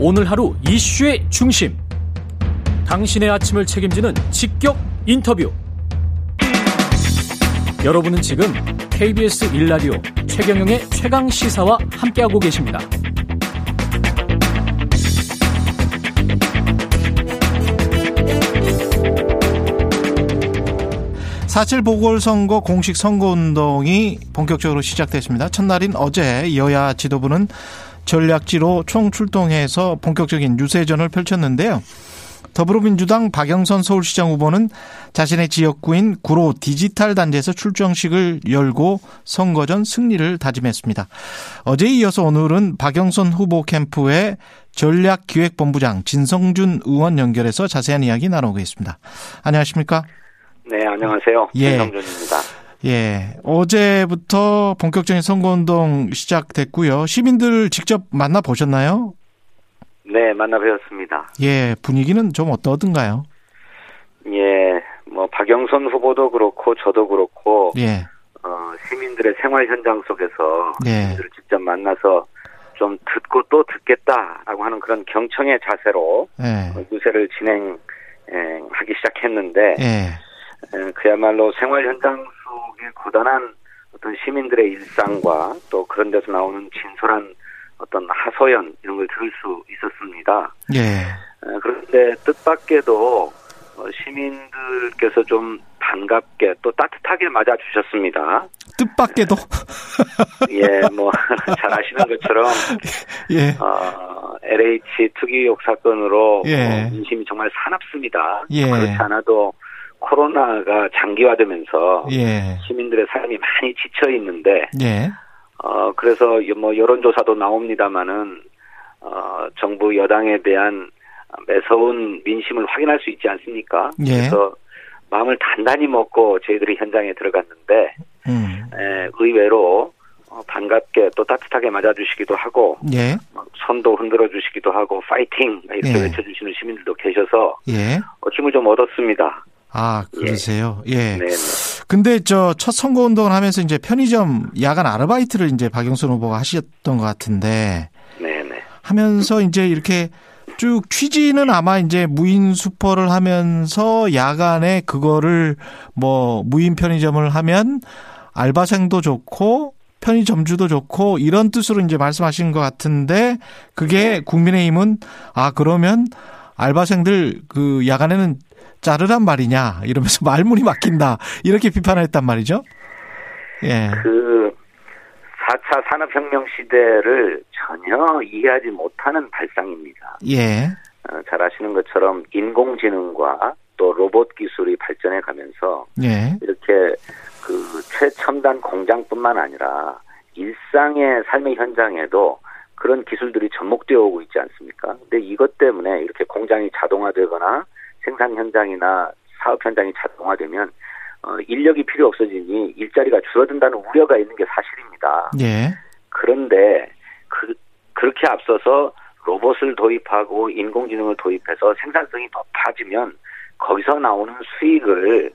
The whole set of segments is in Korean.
오늘 하루 이슈의 중심. 당신의 아침을 책임지는 직격 인터뷰. 여러분은 지금 KBS 일라디오 최경영의 최강 시사와 함께하고 계십니다. 사칠 보궐선거 공식 선거운동이 본격적으로 시작됐습니다. 첫날인 어제 여야 지도부는 전략지로 총출동해서 본격적인 유세전을 펼쳤는데요. 더불어민주당 박영선 서울시장 후보는 자신의 지역구인 구로 디지털 단지에서 출정식을 열고 선거전 승리를 다짐했습니다. 어제에 이어서 오늘은 박영선 후보 캠프의 전략기획본부장 진성준 의원 연결해서 자세한 이야기 나누겠습니다. 안녕하십니까? 네, 안녕하세요. 예. 김성준입니다. 예. 어제부터 본격적인 선거운동 시작됐고요. 시민들 직접 만나 보셨나요? 네, 만나 뵈었습니다. 예. 분위기는 좀 어떠든가요? 예, 뭐 박영선 후보도 그렇고 저도 그렇고 예. 어, 시민들의 생활 현장 속에서 예. 시민들을 직접 만나서 좀 듣고 또 듣겠다라고 하는 그런 경청의 자세로 예. 어, 유세를 진행하기 시작했는데 예. 에, 그야말로 생활 현장 속의 고단한 어떤 시민들의 일상과 또 그런 데서 나오는 진솔한 어떤 하소연 이런 걸 들을 수 있었습니다. 예. 에, 그런데 뜻밖에도 어, 시민들께서 좀 반갑게 또 따뜻하게 맞아주셨습니다. 뜻밖에도. 예, 뭐 잘 아시는 것처럼 예. 어, LH 투기욕 사건으로 예. 어, 민심이 정말 사납습니다. 예. 그렇지 않아도 코로나가 장기화되면서 예. 시민들의 삶이 많이 지쳐 있는데 예. 어 그래서 뭐 여론조사도 나옵니다마는 어 정부 여당에 대한 매서운 민심을 확인할 수 있지 않습니까? 예. 그래서 마음을 단단히 먹고 저희들이 현장에 들어갔는데 음. 에, 의외로 어, 반갑게 또 따뜻하게 맞아주시기도 하고 예. 어, 손도 흔들어 주시기도 하고 파이팅 이렇게 예. 외쳐주시는 시민들도 계셔서 예. 어, 힘을 좀 얻었습니다. 아, 그러세요. 예. 네, 네. 근데 저 첫 선거 운동을 하면서 이제 편의점 야간 아르바이트를 이제 박영선 후보가 하셨던 것 같은데 네, 네. 하면서 이제 이렇게 쭉 취지는 아마 이제 무인 슈퍼를 하면서 야간에 그거를 뭐 무인 편의점을 하면 알바생도 좋고 편의점주도 좋고 이런 뜻으로 이제 말씀하신 것 같은데 그게 국민의힘은 아 그러면 알바생들 그 야간에는 자르란 말이냐 이러면서 말문이 막힌다 이렇게 비판을 했단 말이죠. 예. 그 4차 산업혁명 시대를 전혀 이해하지 못하는 발상입니다. 예. 어, 잘 아시는 것처럼 인공지능과 또 로봇 기술이 발전해 가면서 예. 이렇게 그 최첨단 공장뿐만 아니라 일상의 삶의 현장에도 그런 기술들이 접목되어 오고 있지 않습니까? 근데 이것 때문에 이렇게 공장이 자동화되거나 생산 현장이나 사업 현장이 자동화되면 어, 인력이 필요 없어지니 일자리가 줄어든다는 우려가 있는 게 사실입니다. 예. 그런데 그 그렇게 앞서서 로봇을 도입하고 인공지능을 도입해서 생산성이 높아지면 거기서 나오는 수익을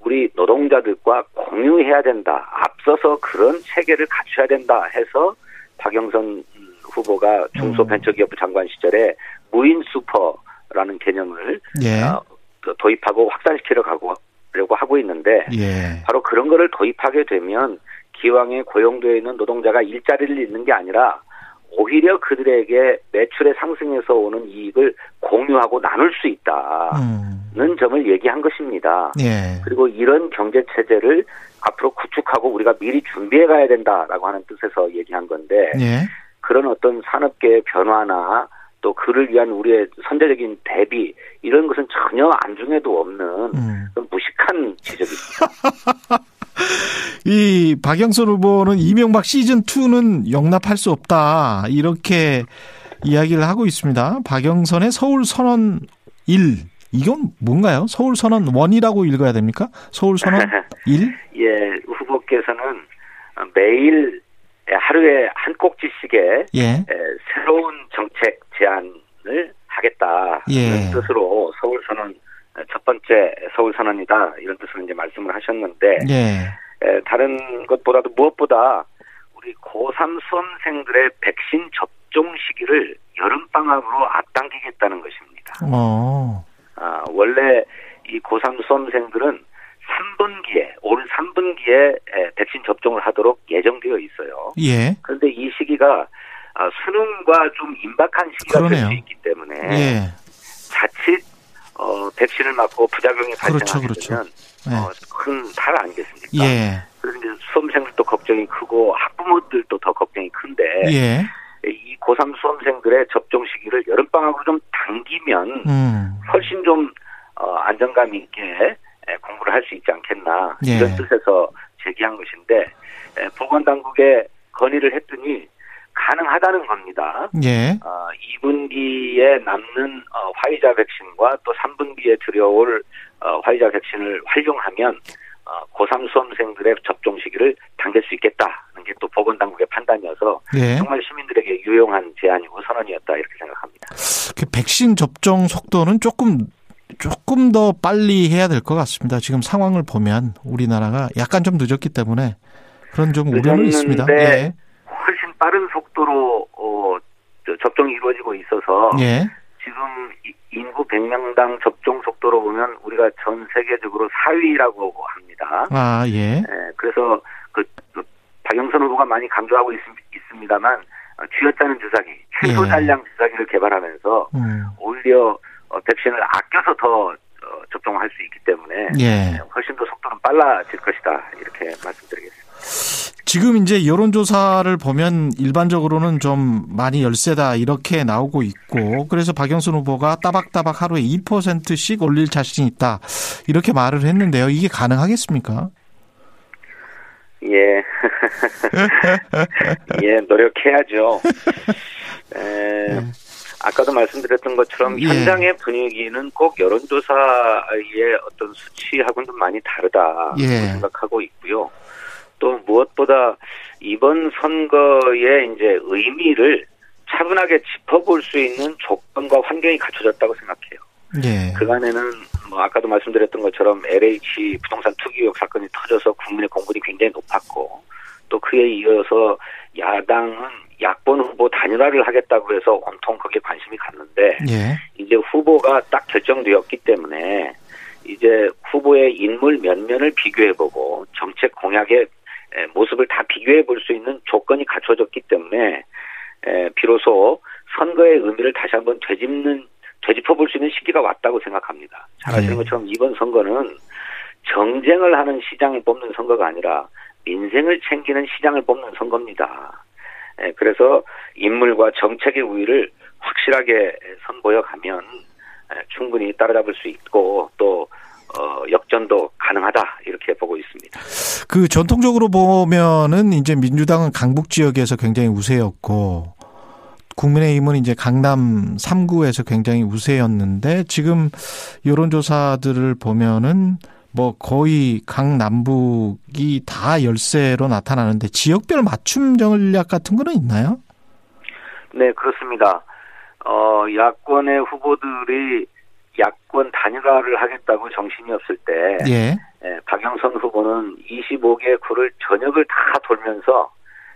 우리 노동자들과 공유해야 된다. 앞서서 그런 체계를 갖춰야 된다 해서 박영선 후보가 중소벤처기업부 장관 시절에 무인 슈퍼 라는 개념을 예. 어, 도입하고 확산시키려고 하고 하고 있는데 예. 바로 그런 거를 도입하게 되면 기왕에 고용되어 있는 노동자가 일자리를 잃는 게 아니라 오히려 그들에게 매출의 상승에서 오는 이익을 공유하고 나눌 수 있다는 음. 점을 얘기한 것입니다. 예. 그리고 이런 경제 체제를 앞으로 구축하고 우리가 미리 준비해 가야 된다라고 하는 뜻에서 얘기한 건데 예. 그런 어떤 산업계의 변화나 또 그를 위한 우리의 선제적인 대비 이런 것은 전혀 안중에도 없는 음. 무식한 지적입니다. 이 박영선 후보는 이명박 시즌 2는 용납할 수 없다 이렇게 이야기를 하고 있습니다. 박영선의 서울 선언 1 이건 뭔가요? 서울 선언 1이라고 읽어야 됩니까? 서울 선언 1? 예, 후보께서는 매일 하루에 한 꼭지씩의 예. 새로운 정책 제안을 하겠다는 예. 뜻으로 서울 선언 첫 번째 서울 선언이다 이런 뜻으로 이제 말씀을 하셨는데 예. 에, 다른 것보다도 무엇보다 우리 고3 수험생들의 백신 접종 시기를 여름 방학으로 앞당기겠다는 것입니다. 어. 아, 원래 이 고3 수험생들은 3분기에 올 3분기에 백신 접종을 하도록 예정되어 있어요. 예. 그런데 이 시기가 아, 수능과 좀 임박한 시기가 될. 수 있기 때문에 예. 자칫 어, 백신을 맞고 부작용이 그렇죠, 발생하면 네. 어, 큰 탈 아니겠습니까? 예. 그래서 이제 수험생들도 걱정이 크고 학부모들도 더 걱정이 큰데 예. 이 고3 수험생들의 접종 시기를 여름방학으로 좀 당기면 음. 훨씬 좀 어, 안정감 있게 에, 공부를 할 수 있지 않겠나 예. 이런 뜻에서 제기한 것인데 에, 보건당국에 건의를 했더니 가능하다는 겁니다. 예. 어, 2분기에 남는 어, 화이자 백신과 또 3분기에 들여올 어, 화이자 백신을 활용하면 어, 고3 수험생들의 접종 시기를 당길 수 있겠다는 게 또 보건당국의 판단이어서 예. 정말 시민들에게 유용한 제안이고 선언이었다 이렇게 생각합니다. 그 백신 접종 속도는 조금 조금 더 빨리 해야 될 것 같습니다. 지금 상황을 보면 우리나라가 약간 좀 늦었기 때문에 그런 좀 우려는 있습니다. 늦었는데 훨씬 빠른 속도로 어, 저, 접종이 이루어지고 있어서 예. 예. 지금 이- 인구 100명당 접종 속도로 보면 우리가 전 세계적으로 4위라고 합니다. 아, 예. 예, 그래서 그, 그 박영선 후보가 많이 강조하고 있, 습니다만 쥐었다는 주사기, 최소 예. 잔량 주사기를 개발하면서 음. 오히려 어, 백신을 아껴서 더 어, 접종할 수 있기 때문에 예. 훨씬 더 속도는 빨라질 것이다 이렇게 말씀드리겠습니다. 지금 이제 여론조사를 보면 일반적으로는 좀 많이 열세다 이렇게 나오고 있고 그래서 박영순 후보가 따박따박 하루에 2%씩 올릴 자신이 있다 이렇게 말을 했는데요. 이게 가능하겠습니까? 예, 예 노력해야죠. 에, 아까도 말씀드렸던 것처럼 예. 현장의 분위기는 꼭 여론조사의 어떤 수치하고는 좀 많이 다르다 예. 생각하고 있고요. 또 무엇보다 이번 선거의 이제 의미를 차분하게 짚어볼 수 있는 조건과 환경이 갖춰졌다고 생각해요. 예. 그간에는 뭐 아까도 말씀드렸던 것처럼 LH 부동산 투기 의혹 사건이 터져서 국민의 공분이 굉장히 높았고 또 그에 이어서 야당은 야권 후보 단일화를 하겠다고 해서 온통 거기에 관심이 갔는데 예. 이제 후보가 딱 결정되었기 때문에 이제 후보의 인물 면면을 비교해보고 정책 공약의 에, 모습을 다 비교해볼 수 있는 조건이 갖춰졌기 때문에 에, 비로소 선거의 의미를 다시 한번 되짚는 되짚어볼 수 있는 시기가 왔다고 생각합니다. 잘 아시는 예. 것처럼 이번 선거는 정쟁을 하는 시장을 뽑는 선거가 아니라 민생을 챙기는 시장을 뽑는 선거입니다. 예, 그래서 인물과 정책의 우위를 확실하게 선보여 가면 예, 충분히 따라잡을 수 있고 또 어, 역전도 가능하다 이렇게 보고 있습니다. 그 전통적으로 보면은 이제 민주당은 강북 지역에서 굉장히 우세였고 국민의힘은 이제 강남 3구에서 굉장히 우세였는데 지금 여론조사들을 보면은 뭐 거의 강남북이 다 열세로 나타나는데 지역별 맞춤 전략 같은 거는 있나요? 네 그렇습니다. 어, 야권의 후보들이 야권 단일화를 하겠다고 정신이 없을 때 예. 예, 박영선 후보는 25개 구를 전역을 다 돌면서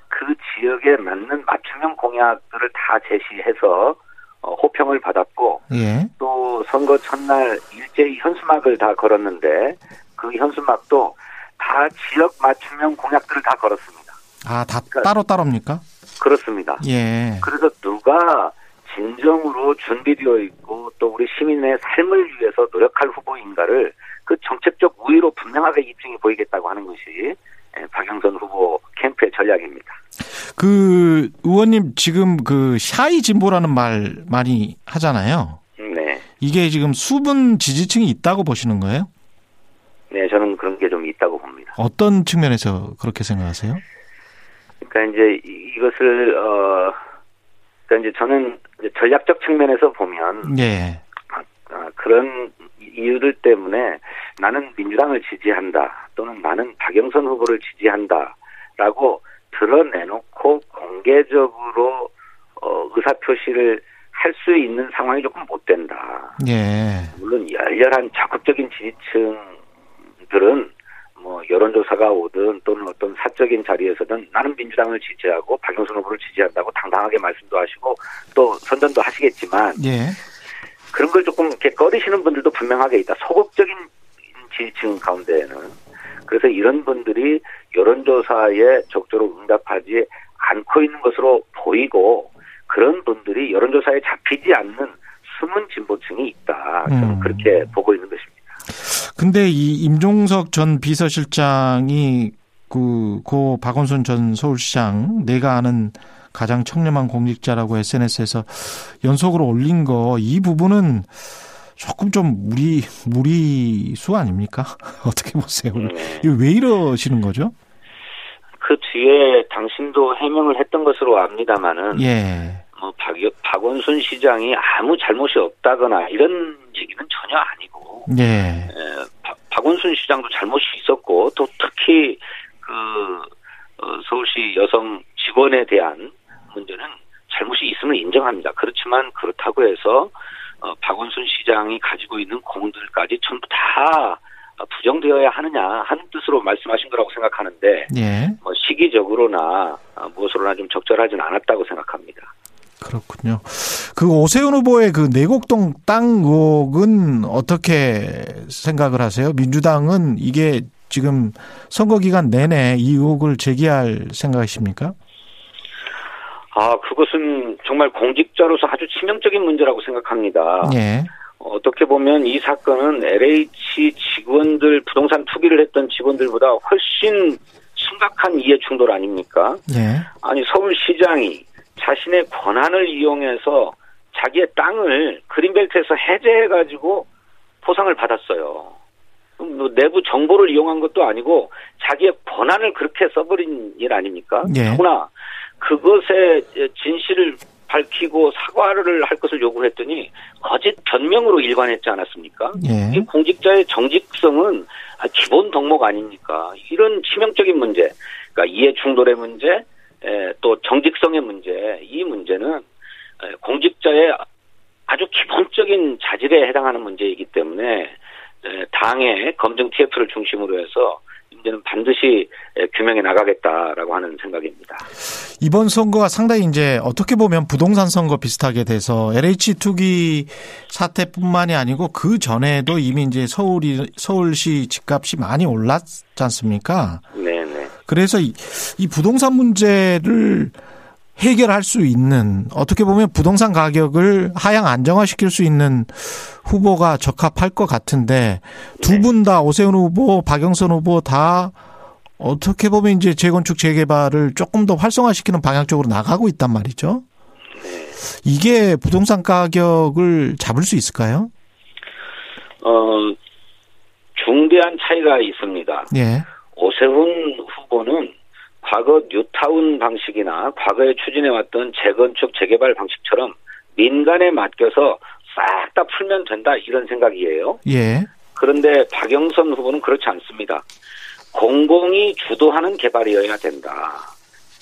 그 지역에 맞는 맞춤형 공약들을 다 제시해서 어, 호평을 받았고 예. 또 선거 첫날 일제히 현수막을 다 걸었는데 그 현수막도 다 지역 맞춤형 공약들을 다 걸었습니다. 아, 다 따로 따로입니까? 그렇습니다. 예. 그래서 누가 진정으로 준비되어 있고 또 우리 시민의 삶을 위해서 노력할 후보인가를 그 정책적 우위로 분명하게 입증이 보이겠다고 하는 것이 예, 박영선 후보 캠프의 전략입니다. 그 의원님 지금 그 샤이 진보라는 말 많이 하잖아요. 네. 이게 지금 수분 지지층이 있다고 보시는 거예요? 네, 저는 그런 게 좀 있다고 봅니다. 어떤 측면에서 그렇게 생각하세요? 그러니까 이제 이- 이것을 어 그러니까 이제 저는 이제 전략적 측면에서 보면 예. 아, 그런 이유들 때문에 나는 민주당을 지지한다 또는 나는 박영선 후보를 지지한다라고 드러내놓고 공개적으로 어, 의사 표시를 할 수 있는 상황이 조금 못 된다. 예. 물론 열렬한 적극적인 지지층들은 뭐 여론조사가 오든 또는 어떤 사적인 자리에서든 나는 민주당을 지지하고 박영선 후보를 지지한다고 당당하게 말씀도 하시고 또 선전도 하시겠지만 예. 그런 걸 조금 이렇게 꺼리시는 분들도 분명하게 있다. 소극적인 지지층 가운데에는 그래서 이런 분들이 여론조사에 적극적으로 응답하지 않고 있는 것으로 보이고 그런 분들이 여론조사에 잡히지 않는 숨은 진보층이 있다. 저는 음. 그렇게 보고 있는 것입니다. 근데 이 임종석 전 비서실장이 그, 고 박원순 전 서울시장 내가 아는 가장 청렴한 공직자라고 SNS에서 연속으로 올린 거 이 부분은 조금 좀 무리 무리수 아닙니까? 어떻게 보세요? 네. 왜 이러시는 거죠? 그 뒤에 당신도 해명을 했던 것으로 압니다마는 예. 뭐 박, 박원순 시장이 아무 잘못이 없다거나 이런 얘기는 전혀 아니고 예. 에, 박- 박원순 시장도 잘못이 있었고 또 특히 그 어, 서울시 여성 직원에 대한 문제는 잘못이 있음을 인정합니다. 그렇지만 그렇다고 해서 어, 박원순 시장이 가지고 있는 공들까지 전부 다 부정되어야 하느냐 하는 뜻으로 말씀하신 거라고 생각하는데 예. 뭐 시기적으로나 아, 무엇으로나 좀 적절하진 않았다고 생각합니다. 그렇군요. 그 오세훈 후보의 그 내곡동 땅 의혹은 어떻게 생각을 하세요? 민주당은 이게 지금 선거 기간 내내 이 의혹을 제기할 생각이십니까? 아 그것은 정말 공직자로서 아주 치명적인 문제라고 생각합니다. 예. 어떻게 보면 이 사건은 LH 직원들 부동산 투기를 했던 직원들보다 훨씬 심각한 이해 충돌 아닙니까? 예. 아니 서울시장이 자신의 권한을 이용해서 자기의 땅을 그린벨트에서 해제해가지고 포상을 받았어요. 뭐 내부 정보를 이용한 것도 아니고 자기의 권한을 그렇게 써버린 일 아닙니까? 예. 더구나 그것의 진실을 밝히고 사과를 할 것을 요구했더니 거짓 변명으로 일관했지 않았습니까? 예. 이 공직자의 정직성은 아, 기본 덕목 아닙니까? 이런 치명적인 문제, 그러니까 이해 충돌의 문제, 에, 또 정직성의 문제, 이 문제는 에, 공직자의 아주 기본적인 자질에 해당하는 문제이기 때문에 에, 당의 검증 TF를 중심으로 해서 이제는 반드시 에, 규명해 나가겠다라고 하는 생각입니다. 이번 선거가 상당히 이제 어떻게 보면 부동산 선거 비슷하게 돼서 LH 투기 사태뿐만이 아니고 그 전에도 이미 이제 서울이 서울시 집값이 많이 올랐지 않습니까? 네 네. 그래서 이, 이 부동산 문제를 해결할 수 있는 어떻게 보면 부동산 가격을 하향 안정화시킬 수 있는 후보가 적합할 것 같은데 두 분 다 오세훈 후보, 박영선 후보 다 어떻게 보면 이제 재건축 재개발을 조금 더 활성화시키는 방향 쪽으로 나가고 있단 말이죠. 이게 부동산 가격을 잡을 수 있을까요? 어, 중대한 차이가 있습니다. 예. 오세훈 후보는 과거 뉴타운 방식이나 과거에 추진해왔던 재건축 재개발 방식처럼 민간에 맡겨서 싹 다 풀면 된다 이런 생각이에요. 예. 그런데 박영선 후보는 그렇지 않습니다. 공공이 주도하는 개발이어야 된다.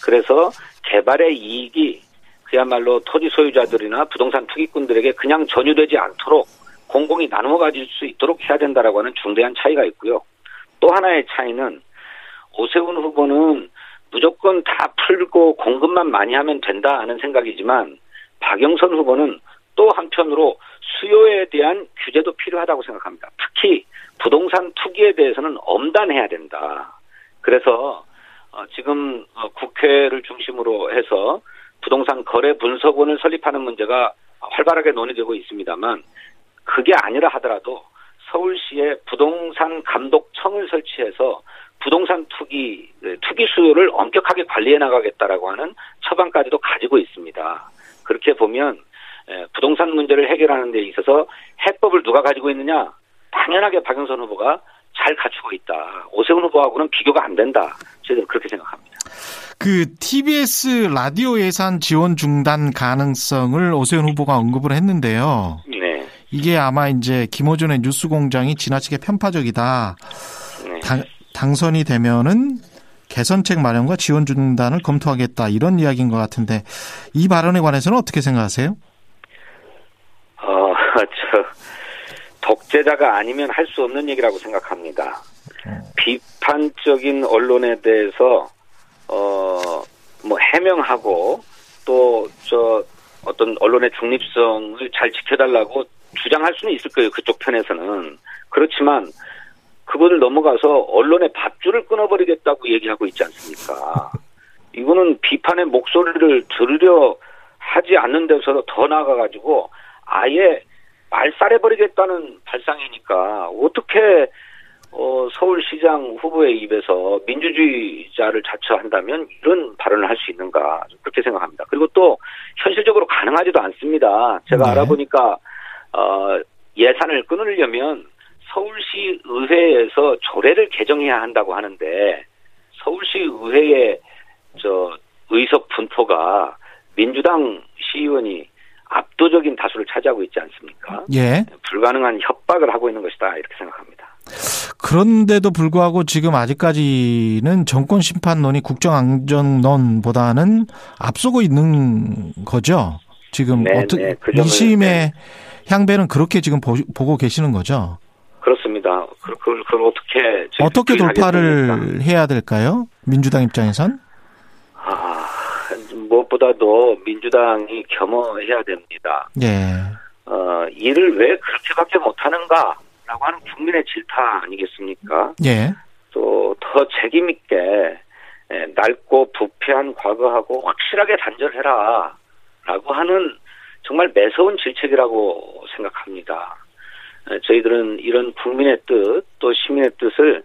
그래서 개발의 이익이 그야말로 토지 소유자들이나 부동산 투기꾼들에게 그냥 전유되지 않도록 공공이 나누어 가질 수 있도록 해야 된다라고 하는 중대한 차이가 있고요. 또 하나의 차이는 오세훈 후보는 무조건 다 풀고 공급만 많이 하면 된다 하는 생각이지만 박영선 후보는 또 한편으로 수요에 대한 규제도 필요하다고 생각합니다. 특히 부동산 투기에 대해서는 엄단해야 된다. 그래서 어, 지금 어, 국회를 중심으로 해서 부동산 거래 분석원을 설립하는 문제가 활발하게 논의되고 있습니다만 그게 아니라 하더라도 서울시에 부동산 감독청을 설치해서 부동산 투기 투기 수요를 엄격하게 관리해 나가겠다라고 하는 처방까지도 가지고 있습니다. 그렇게 보면 부동산 문제를 해결하는 데 있어서 해법을 누가 가지고 있느냐? 당연하게 박영선 후보가 잘 갖추고 있다. 오세훈 후보하고는 비교가 안 된다. 저희들은 그렇게 생각합니다. 그 TBS 라디오 예산 지원 중단 가능성을 오세훈 후보가 언급을 했는데요. 네. 이게 아마 이제 김호준의 뉴스 공장이 지나치게 편파적이다. 네. 당, 당선이 되면은 개선책 마련과 지원 중단을 검토하겠다 이런 이야기인 것 같은데 이 발언에 관해서는 어떻게 생각하세요? 어, 저 독재자가 아니면 할 수 없는 얘기라고 생각합니다. 비판적인 언론에 대해서 어 뭐 해명하고 또 저 어떤 언론의 중립성을 잘 지켜달라고 주장할 수는 있을 거예요. 그쪽 편에서는 그렇지만 그분을 넘어가서 언론의 밧줄을 끊어버리겠다고 얘기하고 있지 않습니까? 이거는 비판의 목소리를 들으려 하지 않는 데서 더 나아가가지고 아예 말살해버리겠다는 발상이니까 어떻게 어, 서울시장 후보의 입에서 민주주의자를 자처한다면 이런 발언을 할 수 있는가 그렇게 생각합니다. 그리고 또 현실적으로 가능하지도 않습니다. 제가 네. 알아보니까 어, 예산을 끊으려면 서울시 의회에서 조례를 개정해야 한다고 하는데 서울시 의회의 저 의석 분포가 민주당 시의원이 압도적인 다수를 차지하고 있지 않습니까? 예. 불가능한 협박을 하고 있는 것이다 이렇게 생각합니다. 그런데도 불구하고 지금 아직까지는 정권 심판론이 국정안전론보다는 앞서고 있는 거죠. 지금 네, 어떻게 네, 그 민심의 향배는 그렇게 지금 보, 고 계시는 거죠. 그렇습니다. 그, 그, 그걸 어떻게 어떻게 하겠습니까? 돌파를 해야 될까요? 민주당 입장에선? 아, 무엇보다도 민주당이 겸허해야 됩니다. 예. 어, 일을 왜 그렇게밖에 못하는가라고 하는 국민의 질타 아니겠습니까? 예. 또 더 책임 있게 에, 낡고 부패한 과거하고 확실하게 단절해라라고 하는 정말 매서운 질책이라고 생각합니다. 에, 저희들은 이런 국민의 뜻 또 시민의 뜻을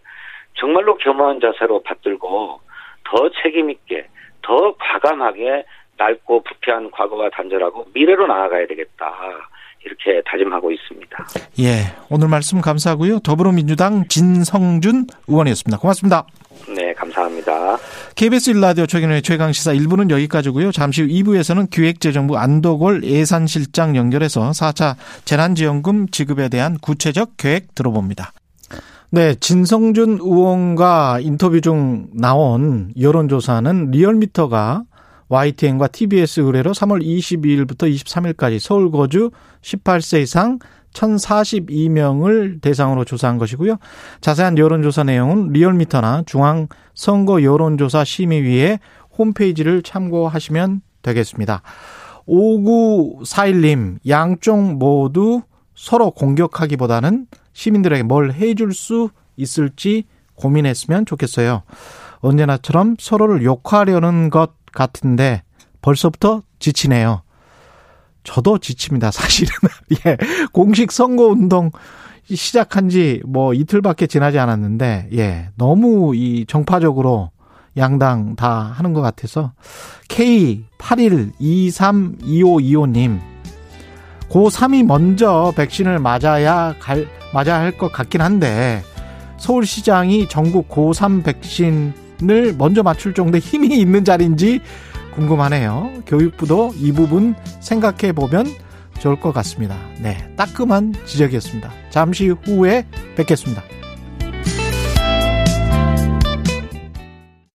정말로 겸허한 자세로 받들고 더 책임 있게 더 과감하게 낡고 부패한 과거와 단절하고 미래로 나아가야 되겠다. 이렇게 다짐하고 있습니다. 예. 오늘 말씀 감사하고요. 더불어민주당 진성준 의원이었습니다. 고맙습니다. 네, 감사합니다. KBS 1라디오 최근의 최강시사 1부는 여기까지고요. 잠시 후 2부에서는 기획재정부 안도골 예산실장 연결해서 4차 재난지원금 지급에 대한 구체적 계획 들어봅니다. 네, 진성준 의원과 인터뷰 중 나온 여론조사는 리얼미터가 YTN과 TBS 의뢰로 3월 22일부터 23일까지 서울 거주 18세 이상 1042명을 대상으로 조사한 것이고요. 자세한 여론조사 내용은 리얼미터나 중앙선거 여론조사 심의위의 홈페이지를 참고하시면 되겠습니다. 5941님, 양쪽 모두 서로 공격하기보다는 시민들에게 뭘 해줄 수 있을지 고민했으면 좋겠어요. 언제나처럼 서로를 욕하려는 것 같은데 벌써부터 지치네요. 저도 지칩니다, 사실은. 예. 공식 선거 운동 시작한 지 뭐 이틀밖에 지나지 않았는데, 예. 너무 이 정파적으로 양당 다 하는 것 같아서. K81232525님. 고3이 먼저 백신을 맞아야 갈, 맞아야 할 것 같긴 한데, 서울시장이 전국 고3 백신을 먼저 맞출 정도의 힘이 있는 자리인지 궁금하네요. 교육부도 이 부분 생각해 보면 좋을 것 같습니다. 네. 따끔한 지적이었습니다. 잠시 후에 뵙겠습니다.